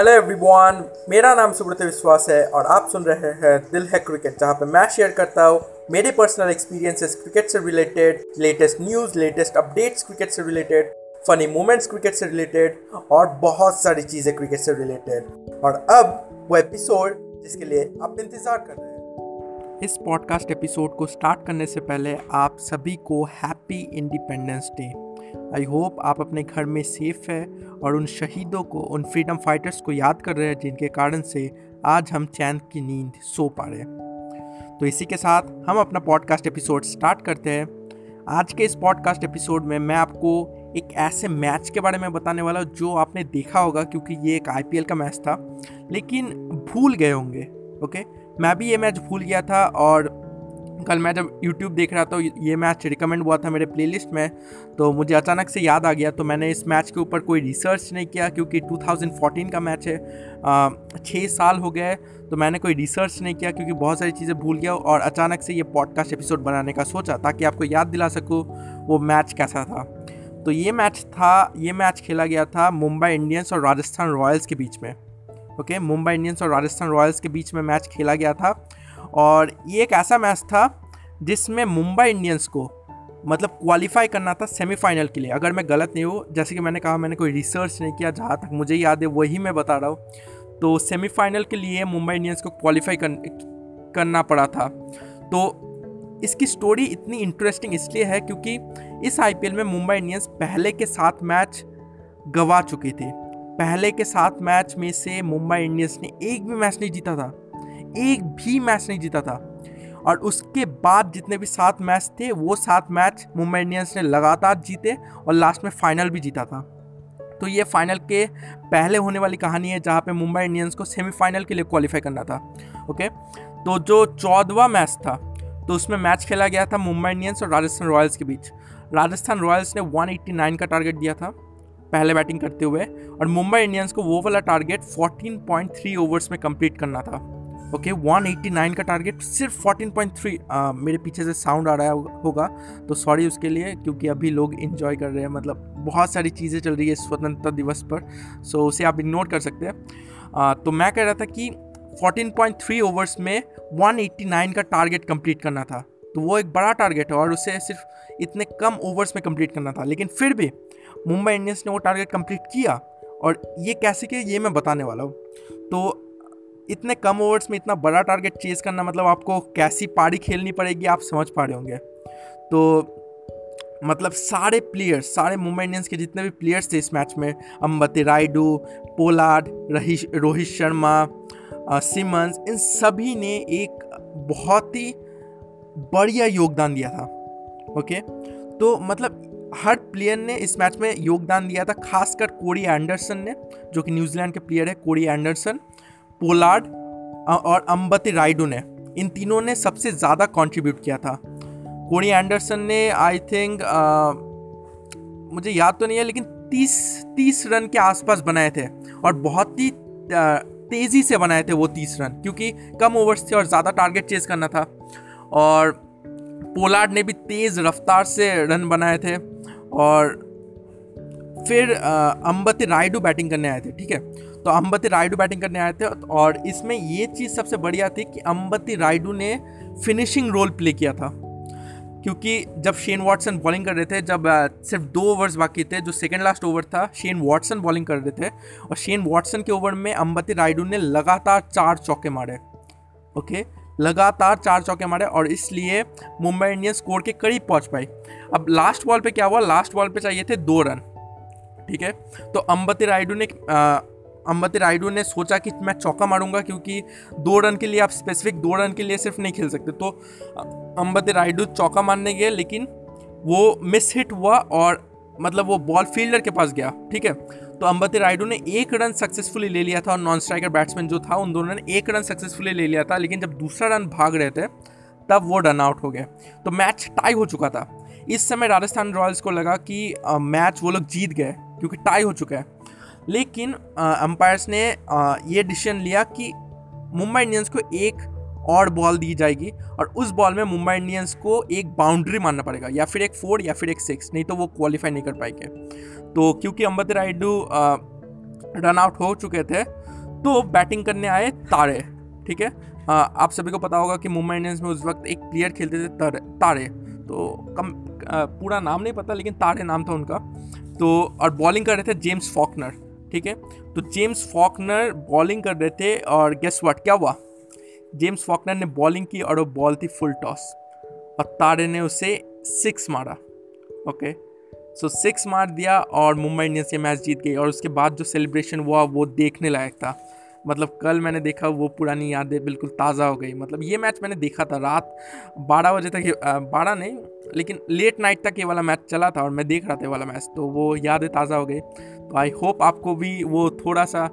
Hello everyone मेरा नाम सुब्रत विश्वास है और आप सुन रहे हैं दिल है क्रिकेट जहाँ पे मैं शेयर करता हूँ मेरे पर्सनल एक्सपीरियंसेस क्रिकेट से related latest news latest updates cricket से रिलेटेड फनी मोमेंट्स क्रिकेट से रिलेटेड और बहुत सारी चीज़ें क्रिकेट से रिलेटेड और अब वो एपिसोड जिसके लिए आप इंतज़ार कर रहे हैं। इस पॉडकास्ट एपिसोड को स्टार्ट करने से पहले आप सभी को happy Independence Day I hope आप अपने घर में सेफ़ है और उन शहीदों को, उन फ्रीडम फाइटर्स को याद कर रहे हैं, जिनके कारण से आज हम चैन की नींद सो पा रहे हैं। तो इसी के साथ हम अपना पॉडकास्ट एपिसोड स्टार्ट करते हैं। आज के इस पॉडकास्ट एपिसोड में मैं आपको एक ऐसे मैच के बारे में बताने वाला हूँ, जो आपने देखा होगा, क्योंकि ये एक आईपीएल का मैच था। लेकिन भूल गए होंगे ओके मैं भी ये मैच भूल गया था और कल मैं जब यूट्यूब देख रहा था, ये मैच रिकमेंड हुआ था मेरे प्लेलिस्ट में तो मुझे अचानक से याद आ गया तो मैंने इस मैच के ऊपर कोई रिसर्च नहीं किया क्योंकि 2014 का मैच है छः साल हो गए तो मैंने कोई रिसर्च नहीं किया क्योंकि बहुत सारी चीज़ें भूल गया और अचानक से ये पॉडकास्ट एपिसोड बनाने का सोचा ताकि आपको याद दिला सकूँ वो मैच कैसा था। तो ये मैच था, ये मैच खेला गया था मुंबई इंडियंस और राजस्थान रॉयल्स के बीच में, ओके? मुंबई इंडियंस और राजस्थान रॉयल्स के बीच में मैच खेला गया था। और ये एक ऐसा मैच था जिसमें मुंबई इंडियंस को मतलब क्वालिफाई करना था सेमीफाइनल के लिए। अगर मैं गलत नहीं हूँ जैसे कि मैंने कहा मैंने कोई रिसर्च नहीं किया जहाँ तक मुझे याद है वही मैं बता रहा हूँ। तो सेमीफाइनल के लिए मुंबई इंडियंस को क्वालिफाई कर, करना पड़ा था। तो इसकी स्टोरी इतनी इंटरेस्टिंग इसलिए है क्योंकि इस आईपीएल में मुंबई इंडियंस पहले के सात मैच गवा चुकी थी। पहले के सात मैच में से मुंबई इंडियंस ने एक भी मैच नहीं जीता था। एक भी मैच नहीं जीता था। और उसके बाद जितने भी सात मैच थे, वो सात मैच मुंबई इंडियंस ने लगातार जीते और लास्ट में फाइनल भी जीता था। तो ये फाइनल के पहले होने वाली कहानी है, जहाँ पे मुंबई इंडियंस को सेमीफाइनल के लिए क्वालिफाई करना था। ओके तो जो चौदवा मैच था तो उसमें मैच खेला गया था मुंबई इंडियंस और राजस्थान रॉयल्स के बीच। राजस्थान रॉयल्स ने 189 का टारगेट दिया था, पहले बैटिंग करते हुए, और मुंबई इंडियंस को वो वाला टारगेट 14.3 ओवर्स में कंप्लीट करना था। ओके okay, 189 का टारगेट सिर्फ़ 14.3 आ, मेरे पीछे से साउंड आ रहा होगा। तो सॉरी उसके लिए क्योंकि अभी लोग इन्जॉय कर रहे हैं मतलब बहुत सारी चीज़ें चल रही है स्वतंत्रता दिवस पर। सो so, उसे आप इग्नोर कर सकते हैं। तो मैं कह रहा था कि 14.3 ओवर्स में 189 का टारगेट कंप्लीट करना था। तो वो एक बड़ा टारगेट है और उसे सिर्फ़ इतने कम ओवर्स में कंप्लीट करना था। लेकिन फिर भी मुंबई इंडियंस ने वो टारगेट कंप्लीट किया। और ये कैसे किया ये मैं बताने वाला हूँ। तो इतने कम ओवर्स में इतना बड़ा टारगेट चेज करना मतलब आपको कैसी पारी खेलनी पड़ेगी, आप समझ पा रहे होंगे। तो मतलब सारे प्लेयर्स सारे मुंबई इंडियंस के जितने भी प्लेयर्स थे इस मैच में, अम्बती, रायडू, पोलार्ड रोहित शर्मा सिमंस इन सभी ने एक बहुत ही बढ़िया योगदान दिया था, ओके? तो मतलब हर प्लेयर ने इस मैच में योगदान दिया था, खासकर कोरी एंडरसन ने, जो कि न्यूजीलैंड के प्लेयर है, कोरी एंडरसन। पोलार्ड और अम्बती राइडू ने, इन तीनों ने सबसे ज़्यादा कंट्रीब्यूट किया था। कोनी एंडरसन ने आई थिंक मुझे याद तो नहीं है, लेकिन तीस तीस रन के आसपास बनाए थे, और बहुत ही तेज़ी से बनाए थे वो तीस रन, क्योंकि कम ओवर्स थे और ज़्यादा टारगेट चेज करना था। और पोलार्ड ने भी तेज़ रफ्तार से रन बनाए थे, और फिर अम्बती रायडू बैटिंग करने आए थे, ठीक है? तो अम्बती रायडू बैटिंग करने आए थे और इसमें ये चीज़ सबसे बढ़िया थी कि अम्बती रायडू ने फिनिशिंग रोल प्ले किया था। क्योंकि जब शेन वॉटसन बॉलिंग कर रहे थे, जब सिर्फ़ दो ओवर्स बाकी थे, जो सेकेंड लास्ट ओवर था, शेन वॉटसन बॉलिंग कर रहे थे और शेन वॉटसन के ओवर में अम्बती रायडू ने लगातार चार चौके मारे, ओके? लगातार चार चौके मारे और इसलिए मुंबई इंडियंस स्कोर के करीब पहुँच पाई। अब लास्ट बॉल पे क्या हुआ? लास्ट बॉल पे चाहिए थे दो रन। ठीक है? तो अम्बती रायडू ने अम्बती रायडू ने सोचा कि मैं चौका मारूँगा क्योंकि दो रन के लिए आप स्पेसिफिक दो रन के लिए सिर्फ़ नहीं खेल सकते। तो अम्बती रायडू चौका मारने गए लेकिन वो मिस हिट हुआ और मतलब वो बॉल फील्डर के पास गया, ठीक है? तो अम्बती रायडू ने एक रन सक्सेसफुली ले लिया था और नॉन स्ट्राइकर बैट्समैन जो था, उन दोनों ने एक रन सक्सेसफुली ले लिया था, लेकिन जब दूसरा रन भाग रहे थे, तब वो रन आउट हो गए। तो मैच टाई हो चुका था। इस समय राजस्थान रॉयल्स को लगा कि मैच वो लोग जीत गए। क्योंकि टाई हो चुका है। लेकिन अंपायर्स ने ये डिसीज़न लिया कि मुंबई इंडियंस को एक और बॉल दी जाएगी और उस बॉल में मुंबई इंडियंस को एक बाउंड्री मानना पड़ेगा, या फिर एक फोर या फिर एक सिक्स नहीं तो वो क्वालिफाई नहीं कर पाएँगे। तो क्योंकि अम्बत रायडू रन आउट हो चुके थे तो बैटिंग करने आए तारे, ठीक है? आप सभी को पता होगा कि मुंबई इंडियंस में उस वक्त एक प्लेयर खेलते थे तारे तो कम पूरा नाम नहीं पता, लेकिन तारे नाम था उनका। तो और बॉलिंग कर रहे थे जेम्स फॉकनर ठीक है? तो जेम्स फॉकनर बॉलिंग कर रहे थे और गेस व्हाट क्या हुआ? जेम्स फॉकनर ने बॉलिंग की और वो बॉल थी फुल टॉस और तारे ने उसे सिक्स मारा ओके सो सिक्स मार दिया और मुंबई इंडियंस ये मैच जीत गई और उसके बाद जो सेलिब्रेशन हुआ, वो देखने लायक था। मतलब कल मैंने देखा वो पुरानी यादें बिल्कुल ताज़ा हो गई। मतलब ये मैच मैंने देखा था रात बारह बजे तक बारह नहीं, लेकिन लेट नाइट तक ये वाला मैच चला था और मैं देख रहा था वाला मैच तो वो यादें ताज़ा हो गई। तो आई होप आपको भी वो थोड़ा सा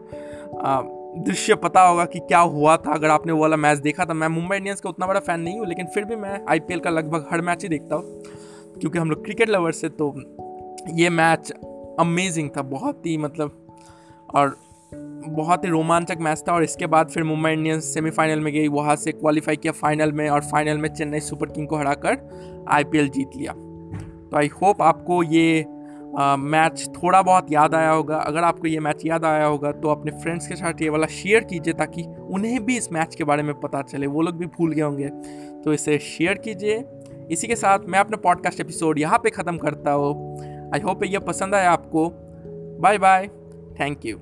दृश्य पता होगा कि क्या हुआ था अगर आपने वो वाला मैच देखा था। मैं मुंबई इंडियंस का उतना बड़ा फ़ैन नहीं हूँ, लेकिन फिर भी मैं आईपीएल का लगभग हर मैच ही देखता हूँ, क्योंकि हम लोग क्रिकेट लवर्स से तो ये मैच अमेजिंग था, बहुत ही मतलब और बहुत ही रोमांचक मैच था और इसके बाद फिर मुंबई इंडियंस सेमीफाइनल में गई। वहाँ से क्वालिफाई किया फाइनल में और फाइनल में चेन्नई सुपर किंग को हराकर आईपीएल जीत लिया। तो आई होप आपको ये मैच थोड़ा बहुत याद आया होगा। अगर आपको ये मैच याद आया होगा तो अपने फ्रेंड्स के साथ ये वाला शेयर कीजिए ताकि उन्हें भी इस मैच के बारे में पता चले। वो लोग भी भूल गए होंगे। तो इसे शेयर कीजिए। इसी के साथ मैं अपना पॉडकास्ट एपिसोड यहाँ पे ख़त्म करता हूँ। आई होप ये पसंद आया आपको। Bye bye thank you